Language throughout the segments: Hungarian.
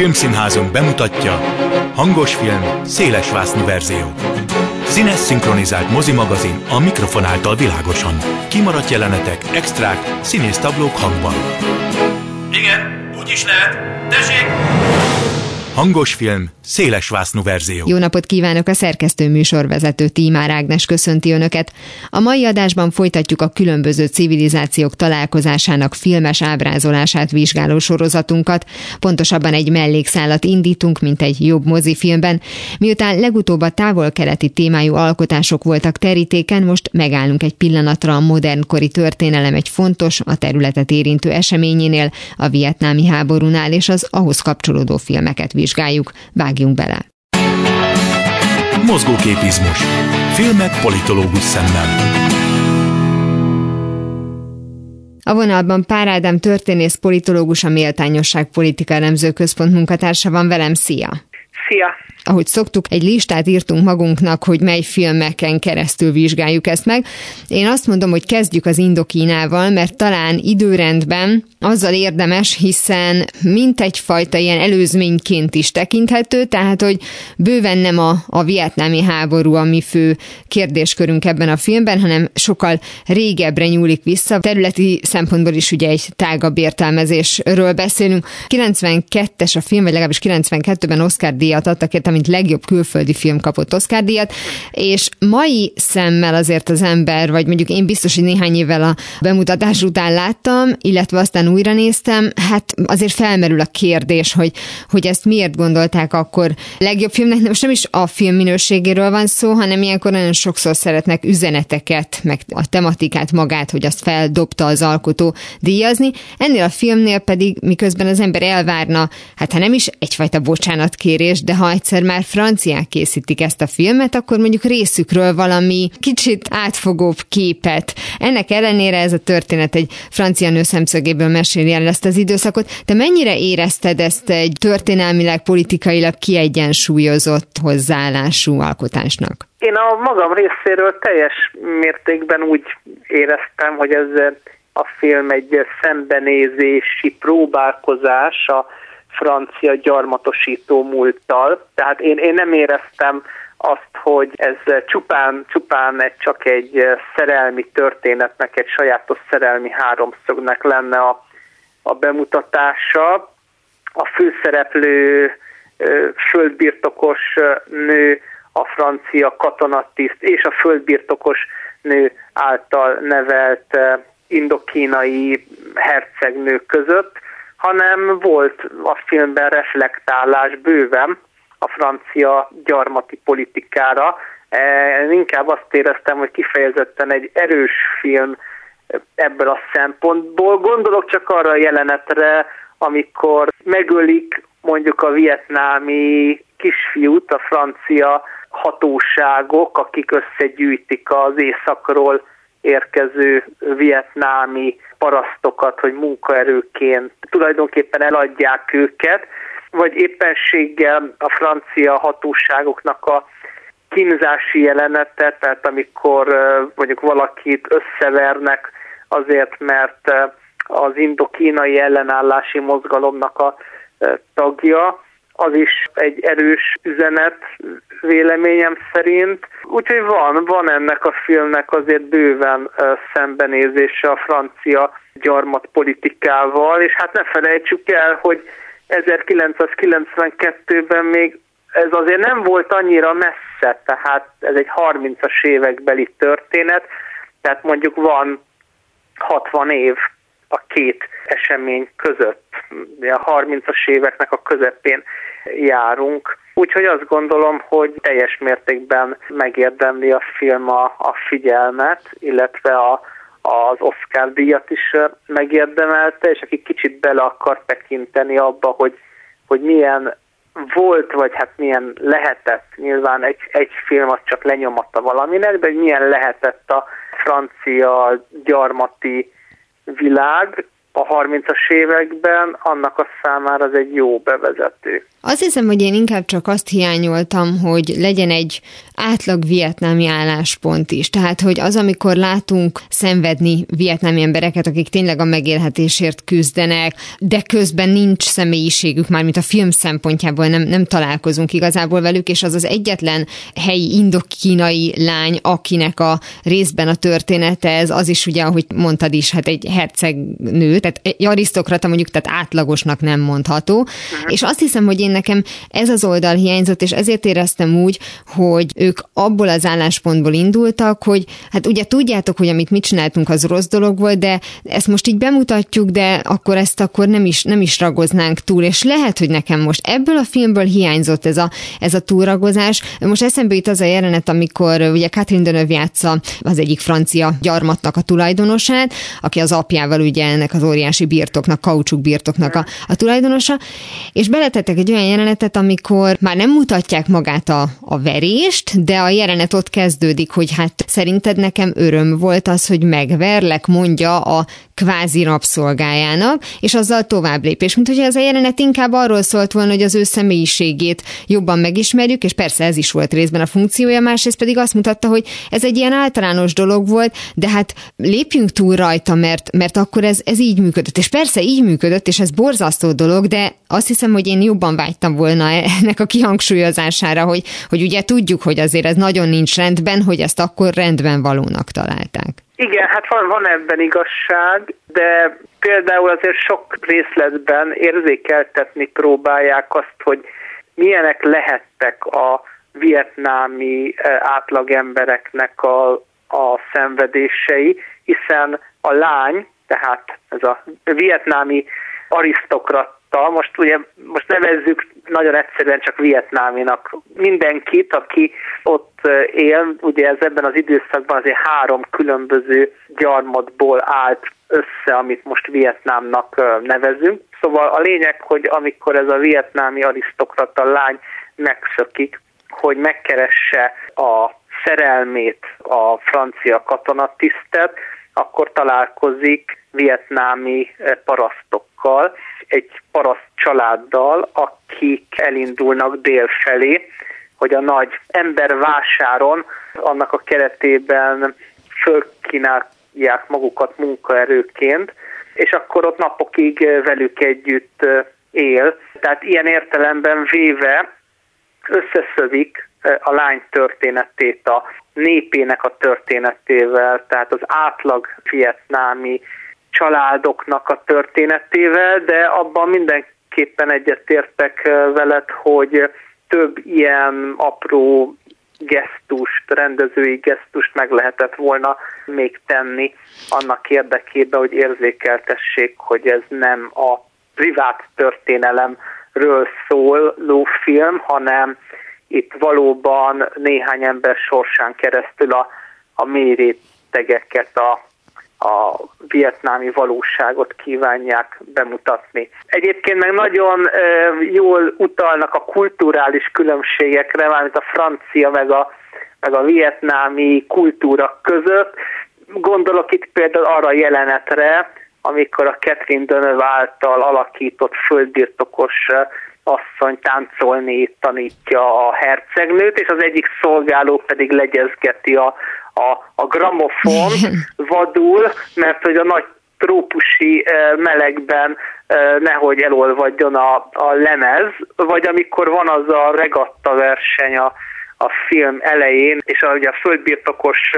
Filmszínházunk bemutatja Hangos film, szélesvásznú verzió. Színes szinkronizált mozimagazin a mikrofon által világosan. Kimaradt jelenetek, extrák, színésztablók hangban. Igen, úgy is lehet. Tessék! Hangos film, szélesvásznú verzió. Jó napot kívánok a szerkesztő műsorvezető Tímár Ágnes köszönti Önöket. A mai adásban folytatjuk a különböző civilizációk találkozásának filmes ábrázolását vizsgáló sorozatunkat. Pontosabban egy mellékszálat indítunk, mint egy jobb mozifilmben. Miután legutóbb a távol-keleti témájú alkotások voltak terítéken, most megállunk egy pillanatra a modernkori történelem egy fontos, a területet érintő eseményénél, a vietnámi háborúnál és az ahhoz kapcsolódó filmeket vizsgáljuk. Vágjunk bele! Mozgóképizmus. Filmek politológus szemmel. A vonalban Pár Ádám történész politológus, a Méltányosság Politika Nemzőközpont munkatársa van velem. Szia! Szia! ahogy szoktuk, egy listát írtunk magunknak, hogy mely filmeken keresztül vizsgáljuk ezt meg. Én azt mondom, hogy kezdjük az Indokínával, mert talán időrendben azzal érdemes, hiszen mint egyfajta ilyen előzményként is tekinthető, tehát hogy bőven nem a, a vietnámi háború a mi fő kérdéskörünk ebben a filmben, hanem sokkal régebbre nyúlik vissza. Területi szempontból is ugye egy tágabb értelmezésről beszélünk. 92-es a film, vagy legalábbis 92-ben Oscar díjat adtak érte, mint legjobb külföldi film kapott Oscar díjat, és mai szemmel azért az ember, vagy mondjuk én biztos, hogy néhány évvel a bemutatás után láttam, illetve aztán újra néztem, hát azért felmerül a kérdés, hogy, hogy ezt miért gondolták akkor legjobb filmnek. Most nem is a film minőségéről van szó, hanem ilyenkor nagyon sokszor szeretnek üzeneteket, meg a tematikát magát, hogy azt feldobta az alkotó díjazni. Ennél a filmnél pedig, miközben az ember elvárna, hát ha nem is egyfajta bocsánatkérés, de ha egyszer már franciák készítik ezt a filmet, akkor mondjuk részükről valami kicsit átfogóbb képet. Ennek ellenére ez a történet egy francia nő szemszögéből meséli el ezt az időszakot. Te mennyire érezted ezt egy történelmileg, politikailag kiegyensúlyozott hozzáállású alkotásnak? Én a magam részéről teljes mértékben úgy éreztem, hogy ez a film egy szembenézési próbálkozás a francia gyarmatosító múlttal. Tehát én, én nem éreztem azt, hogy ez csupán, csupán egy, csak egy szerelmi történetnek, egy sajátos szerelmi háromszögnek lenne a, a bemutatása. A főszereplő földbirtokos nő, a francia katonatiszt és a földbirtokos nő által nevelt indokínai hercegnő között hanem volt a filmben reflektálás bőven a francia gyarmati politikára. Én inkább azt éreztem, hogy kifejezetten egy erős film ebből a szempontból. Gondolok csak arra a jelenetre, amikor megölik mondjuk a vietnámi kisfiút, a francia hatóságok, akik összegyűjtik az északról érkező vietnámi parasztokat, hogy munkaerőként tulajdonképpen eladják őket, vagy éppenséggel a francia hatóságoknak a kínzási jelenete, tehát amikor mondjuk valakit összevernek azért, mert az indokínai ellenállási mozgalomnak a tagja, az is egy erős üzenet véleményem szerint. Úgyhogy van, van ennek a filmnek azért bőven szembenézése a francia gyarmat politikával, és hát ne felejtsük el, hogy 1992-ben még ez azért nem volt annyira messze, tehát ez egy 30-as évekbeli történet, tehát mondjuk van 60 év két esemény között. A 30-as éveknek a közepén járunk. Úgyhogy azt gondolom, hogy teljes mértékben megérdemli a film a, a figyelmet, illetve a, az Oscar díjat is megérdemelte, és aki kicsit bele akar tekinteni abba, hogy, hogy milyen volt, vagy hát milyen lehetett, nyilván egy, egy film az csak lenyomatta valaminek, de milyen lehetett a francia gyarmati világ a 30-as években, annak a számára az egy jó bevezető. Azt hiszem, hogy én inkább csak azt hiányoltam, hogy legyen egy átlag vietnámi álláspont is. Tehát, hogy az, amikor látunk szenvedni vietnámi embereket, akik tényleg a megélhetésért küzdenek, de közben nincs személyiségük, már mint a film szempontjából nem, nem találkozunk igazából velük, és az az egyetlen helyi indokínai lány, akinek a részben a története ez, az is ugye, ahogy mondtad is, hát egy hercegnő, tehát egy arisztokrata mondjuk, tehát átlagosnak nem mondható. Uh-huh. És azt hiszem, hogy én nekem ez az oldal hiányzott, és ezért éreztem úgy, hogy ők abból az álláspontból indultak, hogy hát ugye tudjátok, hogy amit mit csináltunk, az rossz dolog volt, de ezt most így bemutatjuk, de akkor ezt akkor nem is, nem is ragoznánk túl, és lehet, hogy nekem most ebből a filmből hiányzott ez a, ez a túlragozás. Most eszembe jut az a jelenet, amikor ugye Catherine Deneuve játsza az egyik francia gyarmatnak a tulajdonosát, aki az apjával ugye ennek az óriási birtoknak, kaucsuk birtoknak a, a tulajdonosa, és beletettek egy olyan jelenetet, amikor már nem mutatják magát a, a verést, de a jelenet ott kezdődik, hogy hát szerinted nekem öröm volt az, hogy megverlek, mondja a kvázi rabszolgájának, és azzal tovább lép. És mint hogy ez a jelenet inkább arról szólt volna, hogy az ő személyiségét jobban megismerjük, és persze ez is volt részben a funkciója, másrészt pedig azt mutatta, hogy ez egy ilyen általános dolog volt, de hát lépjünk túl rajta, mert, mert akkor ez, ez így működött. És persze így működött, és ez borzasztó dolog, de azt hiszem, hogy én jobban vágytam volna ennek a kihangsúlyozására, hogy, hogy ugye tudjuk, hogy azért ez nagyon nincs rendben, hogy ezt akkor rendben valónak találták. Igen, hát van, van ebben igazság, de például azért sok részletben érzékeltetni próbálják azt, hogy milyenek lehettek a vietnámi eh, átlagembereknek a, a szenvedései, hiszen a lány, tehát ez a vietnámi arisztokrat tal, most ugye most nevezzük nagyon egyszerűen csak vietnáminak mindenkit, aki ott él, ugye ez ebben az időszakban azért három különböző gyarmatból állt össze, amit most Vietnámnak nevezünk. Szóval a lényeg, hogy amikor ez a vietnámi arisztokrata lány megszökik, hogy megkeresse a szerelmét, a francia katonatisztet, akkor találkozik vietnámi parasztokkal, egy paraszt családdal, akik elindulnak dél felé, hogy a nagy embervásáron annak a keretében fölkínálják magukat munkaerőként, és akkor ott napokig velük együtt él. Tehát ilyen értelemben véve összeszövik a lány történetét a népének a történetével, tehát az átlag vietnámi családoknak a történetével, de abban mindenképpen egyetértek veled, hogy több ilyen apró gesztust, rendezői gesztust meg lehetett volna még tenni annak érdekében, hogy érzékeltessék, hogy ez nem a privát történelemről szóló film, hanem itt valóban néhány ember sorsán keresztül a, a mély rétegeket, a a vietnámi valóságot kívánják bemutatni. Egyébként meg nagyon jól utalnak a kulturális különbségekre, mármint a francia meg a, meg a vietnámi kultúra között. Gondolok itt például arra a jelenetre, amikor a Catherine Deneuve által alakított földbirtokos asszony táncolni tanítja a hercegnőt, és az egyik szolgáló pedig legyezgeti a, a, a gramofon vadul, mert hogy a nagy trópusi melegben nehogy elolvadjon a, a lemez, vagy amikor van az a regatta verseny a, a film elején, és a, ugye a földbirtokos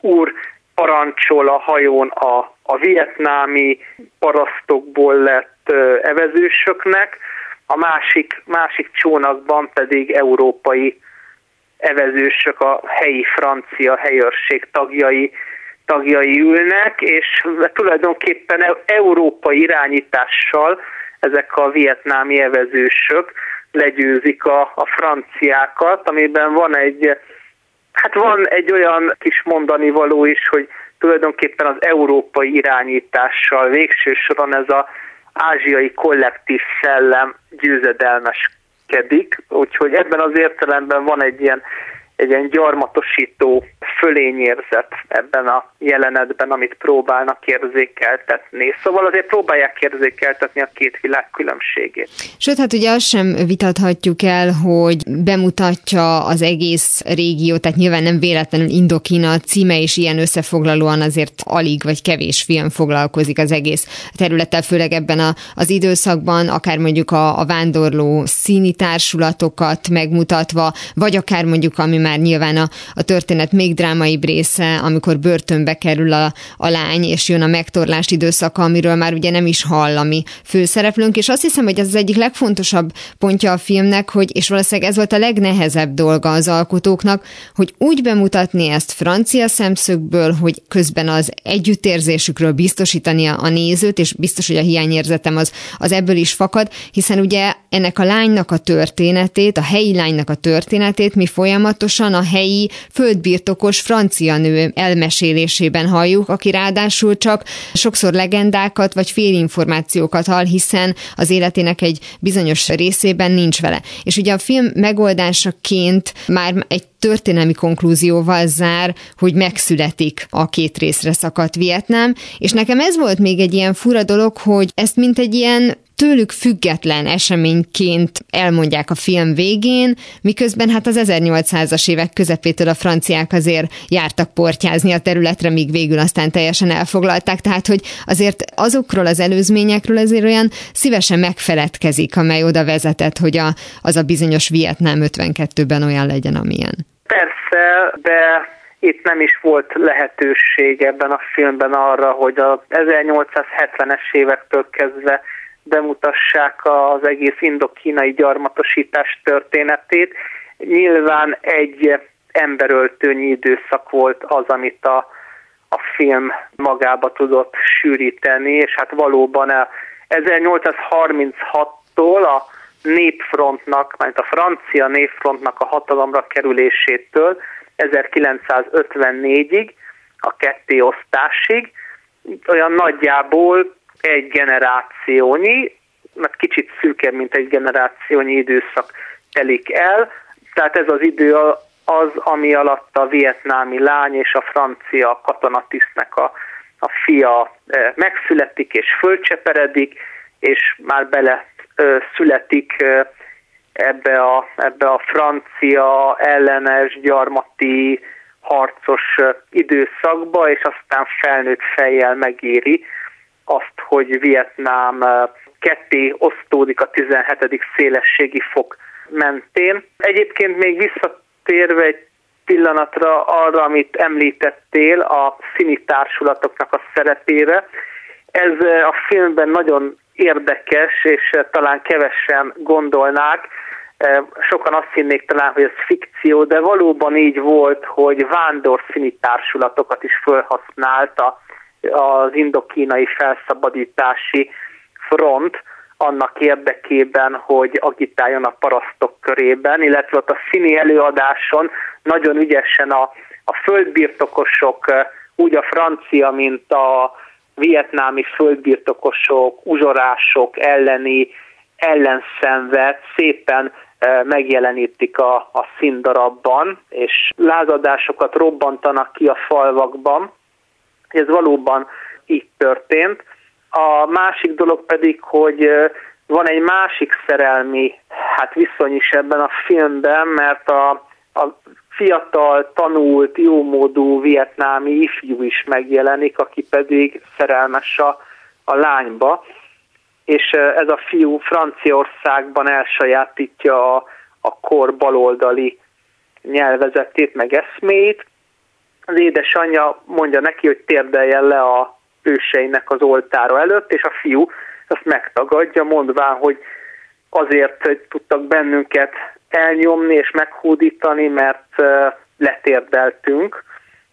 úr parancsol a hajón a, a vietnámi parasztokból lett evezősöknek, a másik, másik csónakban pedig európai evezősök, a helyi francia helyőrség tagjai, tagjai ülnek, és tulajdonképpen e- európai irányítással ezek a vietnámi evezősök legyőzik a, a franciákat, amiben van egy, hát van egy olyan kis mondani való is, hogy tulajdonképpen az európai irányítással végső soron ez a ázsiai kollektív szellem győzedelmeskedik, úgyhogy ebben az értelemben van egy ilyen, egy ilyen gyarmatosító fölényérzet ebben a jelenetben, amit próbálnak érzékeltetni. Szóval azért próbálják érzékeltetni a két világ különbségét. Sőt, hát ugye azt sem vitathatjuk el, hogy bemutatja az egész régió, tehát nyilván nem véletlenül Indokina címe, és ilyen összefoglalóan azért alig vagy kevés film foglalkozik az egész területtel, főleg ebben a, az időszakban, akár mondjuk a, a vándorló színi társulatokat megmutatva, vagy akár mondjuk, ami már nyilván a, a történet még drámaibb része, amikor börtönbe kerül a, a lány, és jön a megtorlás időszaka, amiről már ugye nem is hall a mi főszereplőnk, és azt hiszem, hogy ez az egyik legfontosabb pontja a filmnek, hogy, és valószínűleg ez volt a legnehezebb dolga az alkotóknak, hogy úgy bemutatni ezt francia szemszögből, hogy közben az együttérzésükről biztosítani a nézőt, és biztos, hogy a hiányérzetem az, az ebből is fakad, hiszen ugye ennek a lánynak a történetét, a helyi lánynak a történetét mi folyamatosan a helyi földbirtokos francia nő elmesélésében halljuk, aki ráadásul csak sokszor legendákat vagy félinformációkat hall, hiszen az életének egy bizonyos részében nincs vele. És ugye a film megoldásaként már egy történelmi konklúzióval zár, hogy megszületik a két részre szakadt Vietnám, és nekem ez volt még egy ilyen fura dolog, hogy ezt mint egy ilyen tőlük független eseményként elmondják a film végén, miközben hát az 1800-as évek közepétől a franciák azért jártak portyázni a területre, míg végül aztán teljesen elfoglalták, tehát hogy azért azokról az előzményekről azért olyan szívesen megfeledkezik, amely oda vezetett, hogy a, az a bizonyos Vietnám 52-ben olyan legyen, amilyen. Persze, de itt nem is volt lehetőség ebben a filmben arra, hogy az 1870-es évektől kezdve bemutassák az egész indokínai gyarmatosítás történetét. Nyilván egy emberöltőnyi időszak volt az, amit a, a film magába tudott sűríteni, és hát valóban 1836-tól a népfrontnak, mert a francia népfrontnak a hatalomra kerülésétől 1954-ig, a kettéosztásig, olyan nagyjából egy generációnyi, mert kicsit szűkebb, mint egy generációnyi időszak telik el, tehát ez az idő az, ami alatt a vietnámi lány és a francia katonatisztnek a, a fia megszületik és fölcseperedik, és már bele születik ebbe a, ebbe a francia ellenes gyarmati harcos időszakba, és aztán felnőtt fejjel megéri azt, hogy Vietnám ketté osztódik a 17. szélességi fok mentén. Egyébként még visszatérve egy pillanatra arra, amit említettél, a színi társulatoknak a szerepére, ez a filmben nagyon érdekes, és talán kevesen gondolnák, sokan azt hinnék talán, hogy ez fikció, de valóban így volt, hogy vándor színi társulatokat is felhasználta az indokínai felszabadítási front annak érdekében, hogy agitáljon a parasztok körében, illetve ott a színi előadáson nagyon ügyesen a, a földbirtokosok, úgy a francia, mint a vietnámi földbirtokosok, uzsorások elleni ellenszenvet szépen megjelenítik a, a színdarabban, és lázadásokat robbantanak ki a falvakban, ez valóban így történt. A másik dolog pedig, hogy van egy másik szerelmi hát viszony is ebben a filmben, mert a, a fiatal, tanult, jómódú vietnámi ifjú is megjelenik, aki pedig szerelmes a, a lányba, és ez a fiú Franciaországban elsajátítja a, a kor baloldali nyelvezetét, meg eszméit, az édesanyja mondja neki, hogy térdeljen le a őseinek az oltára előtt, és a fiú azt megtagadja, mondván, hogy azért tudtak bennünket elnyomni és meghódítani, mert letérdeltünk,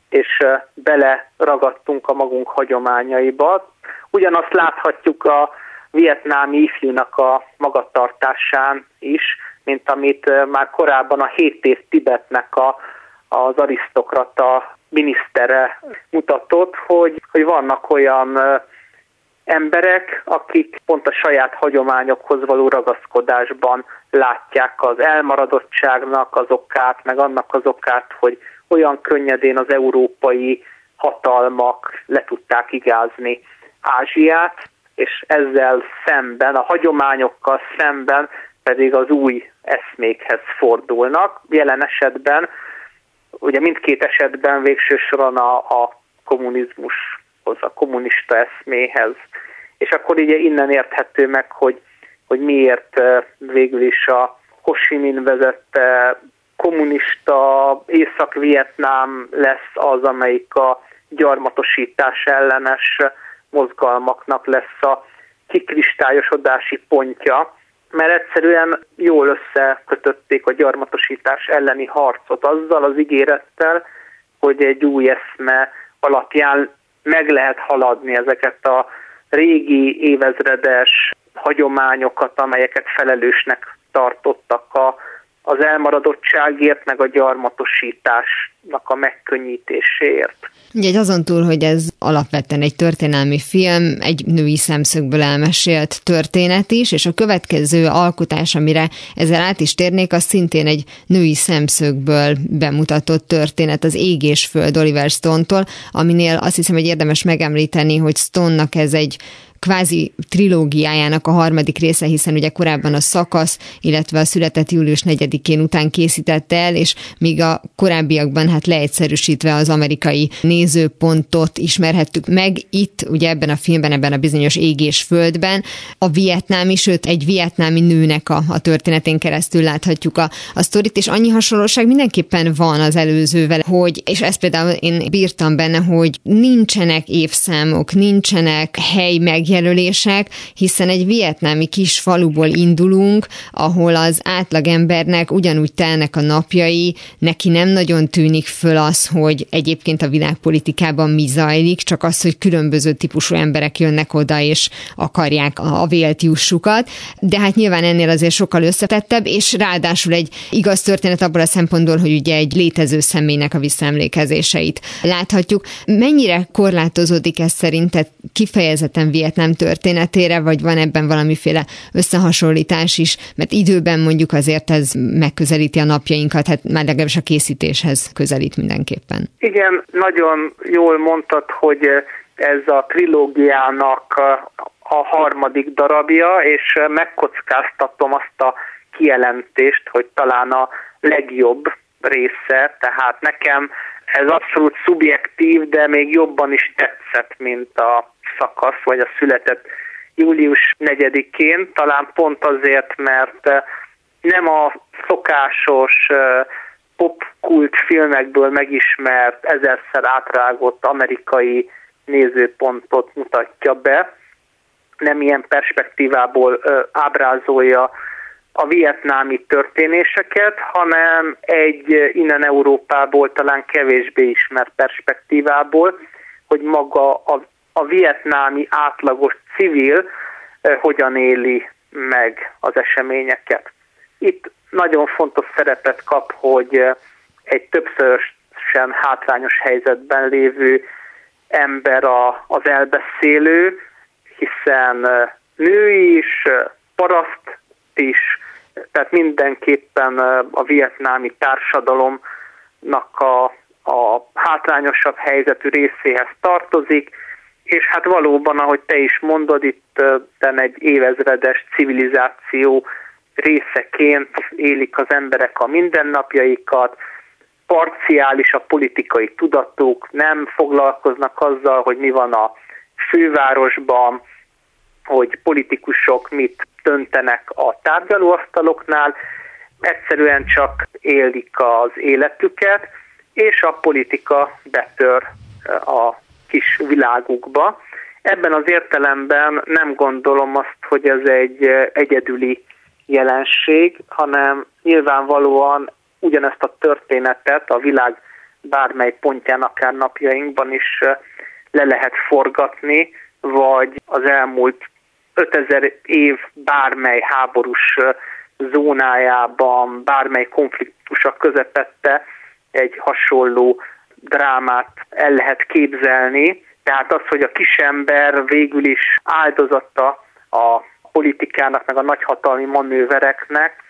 és bele ragadtunk a magunk hagyományaiba. Ugyanazt láthatjuk a vietnámi ifjúnak a magatartásán is, mint amit már korábban a 7 év Tibetnek a, az arisztokrata minisztere mutatott, hogy, hogy vannak olyan emberek, akik pont a saját hagyományokhoz való ragaszkodásban látják az elmaradottságnak az okát, meg annak az okát, hogy olyan könnyedén az európai hatalmak le tudták igázni Ázsiát, és ezzel szemben, a hagyományokkal szemben pedig az új eszmékhez fordulnak. Jelen esetben, ugye mindkét esetben végső soron a, a kommunizmushoz, a kommunista eszméhez. És akkor ugye innen érthető meg, hogy, hogy miért végül is a Ho vezette kommunista Észak-Vietnám lesz az, amelyik a gyarmatosítás ellenes mozgalmaknak lesz a kikristályosodási pontja, mert egyszerűen jól összekötötték a gyarmatosítás elleni harcot azzal az ígérettel, hogy egy új eszme alapján meg lehet haladni ezeket a régi évezredes hagyományokat, amelyeket felelősnek tartottak a az elmaradottságért, meg a gyarmatosításnak a megkönnyítéséért. Ugye azon túl, hogy ez alapvetően egy történelmi film, egy női szemszögből elmesélt történet is, és a következő alkotás, amire ezzel át is térnék, az szintén egy női szemszögből bemutatott történet, az Ég és Föld Oliver Stone-tól, aminél azt hiszem, hogy érdemes megemlíteni, hogy Stone-nak ez egy kvázi trilógiájának a harmadik része, hiszen ugye korábban a szakasz, illetve a született július 4-én után készítette el, és míg a korábbiakban hát leegyszerűsítve az amerikai nézőpontot ismerhettük meg, itt ugye ebben a filmben, ebben a bizonyos égés földben a vietnámi, sőt egy vietnámi nőnek a, a történetén keresztül láthatjuk a, a sztorit, és annyi hasonlóság mindenképpen van az előzővel, hogy, és ezt például én bírtam benne, hogy nincsenek évszámok, nincsenek hely meg megjelölések, hiszen egy vietnámi kis faluból indulunk, ahol az átlagembernek ugyanúgy telnek a napjai, neki nem nagyon tűnik föl az, hogy egyébként a világpolitikában mi zajlik, csak az, hogy különböző típusú emberek jönnek oda és akarják a vélt jussukat, de hát nyilván ennél azért sokkal összetettebb, és ráadásul egy igaz történet abból a szempontból, hogy ugye egy létező személynek a visszaemlékezéseit láthatjuk. Mennyire korlátozódik ez szerinted kifejezetten Vietnám nem történetére, vagy van ebben valamiféle összehasonlítás is, mert időben mondjuk azért ez megközelíti a napjainkat, hát már legalábbis a készítéshez közelít mindenképpen. Igen, nagyon jól mondtad, hogy ez a trilógiának a harmadik darabja, és megkockáztatom azt a kijelentést, hogy talán a legjobb része, tehát nekem ez abszolút szubjektív, de még jobban is tetszett, mint a szakasz, vagy a született július 4-én, talán pont azért, mert eh, nem a szokásos eh, popkult filmekből megismert, ezerszer átrágott amerikai nézőpontot mutatja be, nem ilyen perspektívából eh, ábrázolja a vietnámi történéseket, hanem egy innen Európából talán kevésbé ismert perspektívából, hogy maga a a vietnámi átlagos civil hogyan éli meg az eseményeket. Itt nagyon fontos szerepet kap, hogy egy többszörösen hátrányos helyzetben lévő ember a, az elbeszélő, hiszen nő is, paraszt is, tehát mindenképpen a vietnámi társadalomnak a, a hátrányosabb helyzetű részéhez tartozik, és hát valóban, ahogy te is mondod, itt egy évezredes civilizáció részeként élik az emberek a mindennapjaikat, parciális a politikai tudatuk, nem foglalkoznak azzal, hogy mi van a fővárosban, hogy politikusok mit döntenek a tárgyalóasztaloknál, egyszerűen csak élik az életüket, és a politika betör a kis világukba. Ebben az értelemben nem gondolom azt, hogy ez egy egyedüli jelenség, hanem nyilvánvalóan ugyanezt a történetet a világ bármely pontján, akár napjainkban is le lehet forgatni, vagy az elmúlt 5000 év bármely háborús zónájában, bármely konfliktusa közepette egy hasonló drámát el lehet képzelni, tehát az, hogy a kisember végül is áldozata a politikának, meg a nagyhatalmi manővereknek,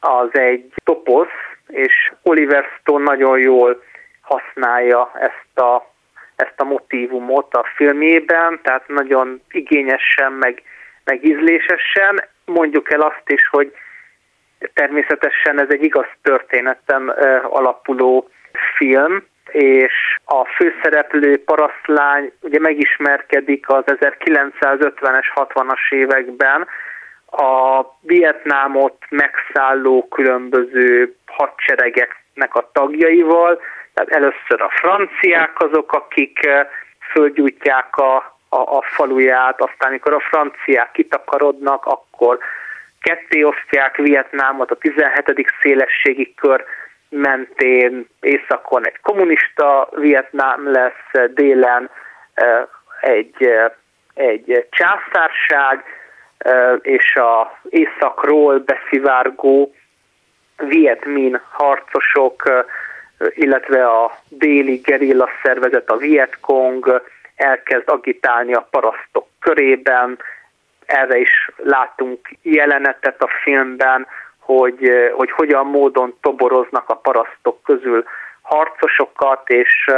az egy toposz, és Oliver Stone nagyon jól használja ezt a, ezt a motivumot a filmében, tehát nagyon igényesen, meg, meg ízlésesen. Mondjuk el azt is, hogy természetesen ez egy igaz történeten alapuló film, és a főszereplő parasztlány ugye megismerkedik az 1950-es, 60-as években a Vietnámot megszálló különböző hadseregeknek a tagjaival, tehát először a franciák azok, akik eh, földgyújtják a, a, a faluját, aztán amikor a franciák kitakarodnak, akkor ketté osztják Vietnámot a 17. szélességi kör mentén, északon egy kommunista Vietnám lesz, délen egy, egy császárság, és a északról beszivárgó Viet Minh harcosok, illetve a déli gerilla szervezet, a Vietkong elkezd agitálni a parasztok körében. Erre is látunk jelenetet a filmben, hogy, hogy hogyan módon toboroznak a parasztok közül harcosokat, és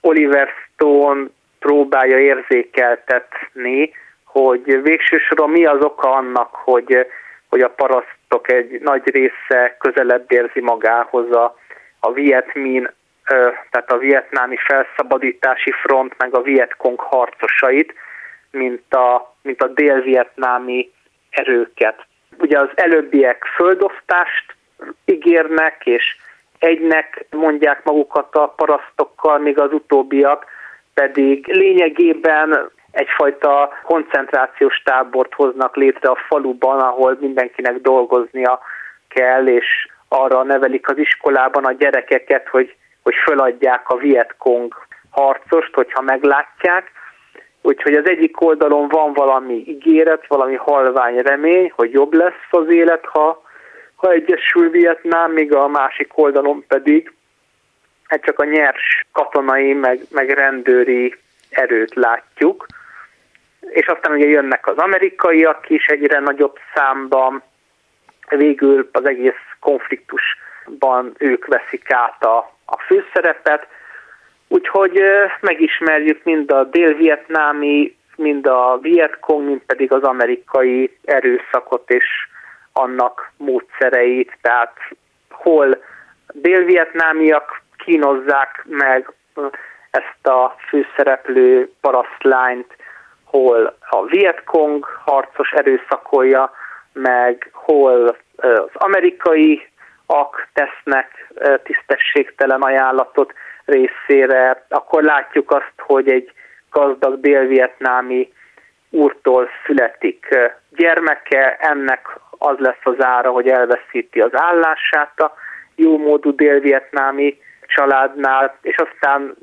Oliver Stone próbálja érzékeltetni, hogy végső soron mi az oka annak, hogy, hogy a parasztok egy nagy része közelebb érzi magához a, a Viet Minh, tehát a vietnámi felszabadítási front, meg a Vietkong harcosait, mint a, mint a dél-vietnámi erőket. Ugye az előbbiek földosztást ígérnek, és egynek mondják magukat a parasztokkal, míg az utóbbiak pedig lényegében egyfajta koncentrációs tábort hoznak létre a faluban, ahol mindenkinek dolgoznia kell, és arra nevelik az iskolában a gyerekeket, hogy, hogy föladják a Vietkong harcost, hogyha meglátják. Úgyhogy az egyik oldalon van valami ígéret, valami halvány remény, hogy jobb lesz az élet, ha, ha egyesül Vietnám, míg a másik oldalon pedig hát csak a nyers katonai, meg, meg rendőri erőt látjuk. És aztán ugye jönnek az amerikaiak is egyre nagyobb számban, végül az egész konfliktusban ők veszik át a, a főszerepet, úgyhogy megismerjük mind a dél-vietnámi, mind a Vietkong, mind pedig az amerikai erőszakot és annak módszereit, tehát hol dél-vietnámiak kínozzák meg ezt a főszereplő parasztlányt, hol a Vietkong harcos erőszakolja, meg hol az amerikai ak tesznek tisztességtelen ajánlatot részére, akkor látjuk azt, hogy egy gazdag délvietnámi úrtól születik gyermeke, ennek az lesz az ára, hogy elveszíti az állását a jómódú délvietnámi családnál, és aztán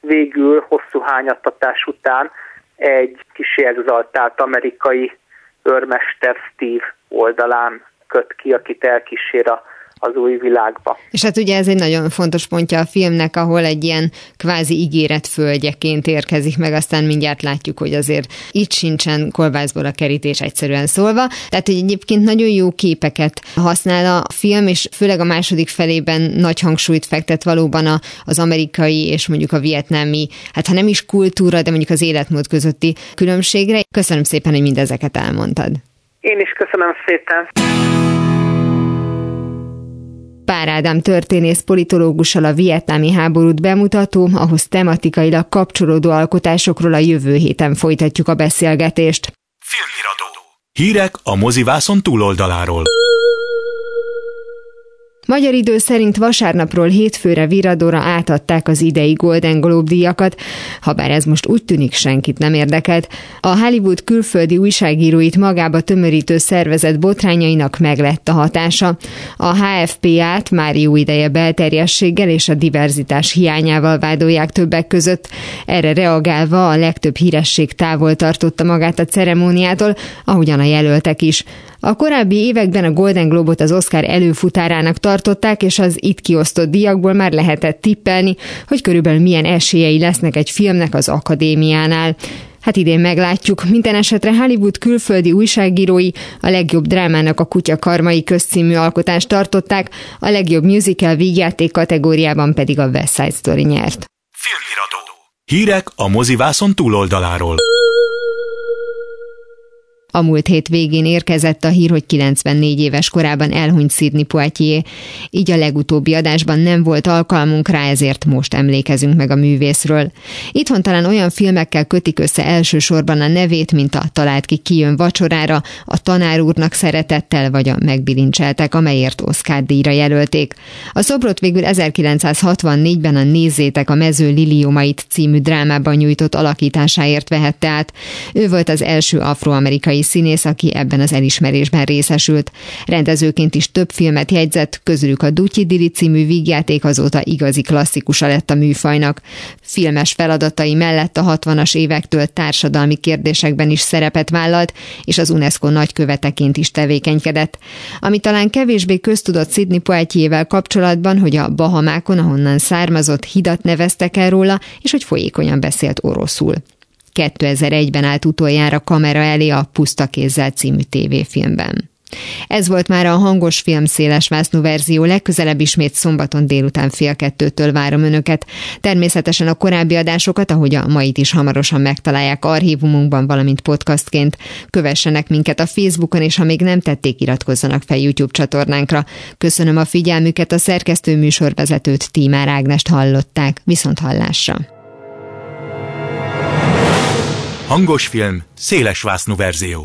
végül hosszú hányattatás után egy kis exaltált amerikai őrmester Steve oldalán köt ki, akit elkísér a az új világba. És hát ugye ez egy nagyon fontos pontja a filmnek, ahol egy ilyen kvázi ígéret földjeként érkezik meg, aztán mindjárt látjuk, hogy azért itt sincsen kolbászból a kerítés egyszerűen szólva. Tehát, hogy egyébként nagyon jó képeket használ a film, és főleg a második felében nagy hangsúlyt fektet valóban a, az amerikai és mondjuk a vietnámi, hát ha nem is kultúra, de mondjuk az életmód közötti különbségre. Köszönöm szépen, hogy mindezeket elmondtad. Én is köszönöm szépen. Pár Ádám történész politológussal a vietnámi háborút bemutató, ahhoz tematikailag kapcsolódó alkotásokról a jövő héten folytatjuk a beszélgetést. Filmiradó. Hírek a mozivászon túloldaláról. Magyar idő szerint vasárnapról hétfőre viradóra átadták az idei Golden Globe díjakat, ha bár ez most úgy tűnik senkit nem érdekelt. A Hollywood külföldi újságíróit magába tömörítő szervezet botrányainak meglett a hatása. A HFP-át már jó ideje belterjességgel és a diverzitás hiányával vádolják többek között. Erre reagálva a legtöbb híresség távol tartotta magát a ceremóniától, ahogyan a jelöltek is. A korábbi években a Golden Globot az Oscar előfutárának tartották, és az itt kiosztott díjakból már lehetett tippelni, hogy körülbelül milyen esélyei lesznek egy filmnek az akadémiánál. Hát idén meglátjuk. Minden esetre Hollywood külföldi újságírói a legjobb drámának a Kutya Karmai közcímű alkotást tartották, a legjobb musical vígjáték kategóriában pedig a West Side Story nyert. Filmiradó. Hírek a mozivászon túloldaláról. A múlt hét végén érkezett a hír, hogy 94 éves korában elhunyt Sidney Poitier, így a legutóbbi adásban nem volt alkalmunk rá, ezért most emlékezünk meg a művészről. Itthon talán olyan filmekkel kötik össze elsősorban a nevét, mint a Talált ki kijön vacsorára, a tanár úrnak szeretettel vagy a megbilincseltek, amelyért Oscar díjra jelölték. A szobrot végül 1964-ben a Nézzétek a mező liliomait című drámában nyújtott alakításáért vehette át. Ő volt az első afroamerikai színész, aki ebben az elismerésben részesült. Rendezőként is több filmet jegyzett, közülük a Dutyi Dili című vígjáték azóta igazi klasszikusa lett a műfajnak. Filmes feladatai mellett a 60-as évektől társadalmi kérdésekben is szerepet vállalt, és az UNESCO nagyköveteként is tevékenykedett. Ami talán kevésbé köztudott Sidney Poitiével kapcsolatban, hogy a Bahamákon, ahonnan származott, hidat neveztek el róla, és hogy folyékonyan beszélt oroszul. 2001-ben állt utoljára kamera elé a Puszta kézzel című tévéfilmben. Ez volt már a hangos film széles vásznú verzió, legközelebb ismét szombaton délután fél kettőtől várom önöket. Természetesen a korábbi adásokat, ahogy a mait is hamarosan megtalálják archívumunkban, valamint podcastként. Kövessenek minket a Facebookon, és ha még nem tették, iratkozzanak fel YouTube csatornánkra. Köszönöm a figyelmüket, a szerkesztő műsorvezetőt Tímár Ágnest hallották. Viszont hallásra! Hangos film, széles verzió.